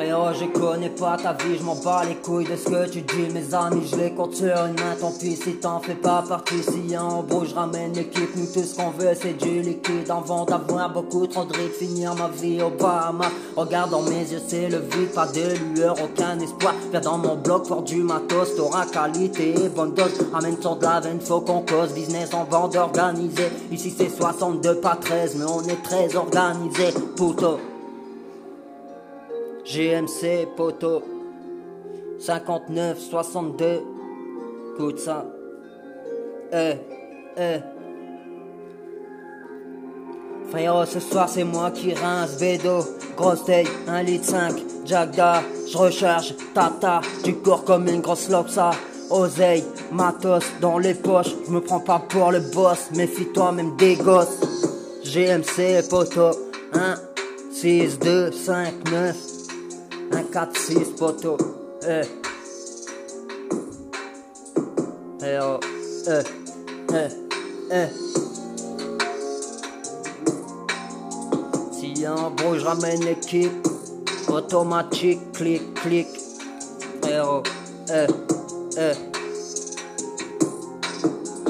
Frérot, je connais pas ta vie, je m'en bats les couilles de ce que tu dis. Mes amis, je les compte sur main, tant pis si t'en fais pas partie. Si en brouille, je ramène l'équipe, nous tout ce qu'on veut, c'est du liquide. Avant d'avoir beaucoup trop de rides, finir ma vie au. Regarde dans mes yeux, c'est le vide, pas de lueur, aucun espoir. Viens dans mon bloc pour du matos, t'auras qualité et bonne dose. Ramène sur de la veine, faut qu'on cause. Business en bande organisée. Ici c'est 62, pas 13, mais on est très organisé, puto. GMC poteau. 59 62 Écoute ça Eh eh Frérot ce soir c'est moi qui rince Bédo. Grosse taille 1 litre 5 Jagda Je recharge. Tata Du corps comme une grosse lopsa Oseille Matos dans les poches. Je me prends pas pour le boss. Méfie-toi même des gosses. GMC poteau. 1 6 2 5 9 1, 4, 6, poteau. Eh. Eh oh. Eh. Eh. Eh. Si un bruit, je ramène l'équipe. Automatique, clic, clic. Eh oh. Eh. Eh.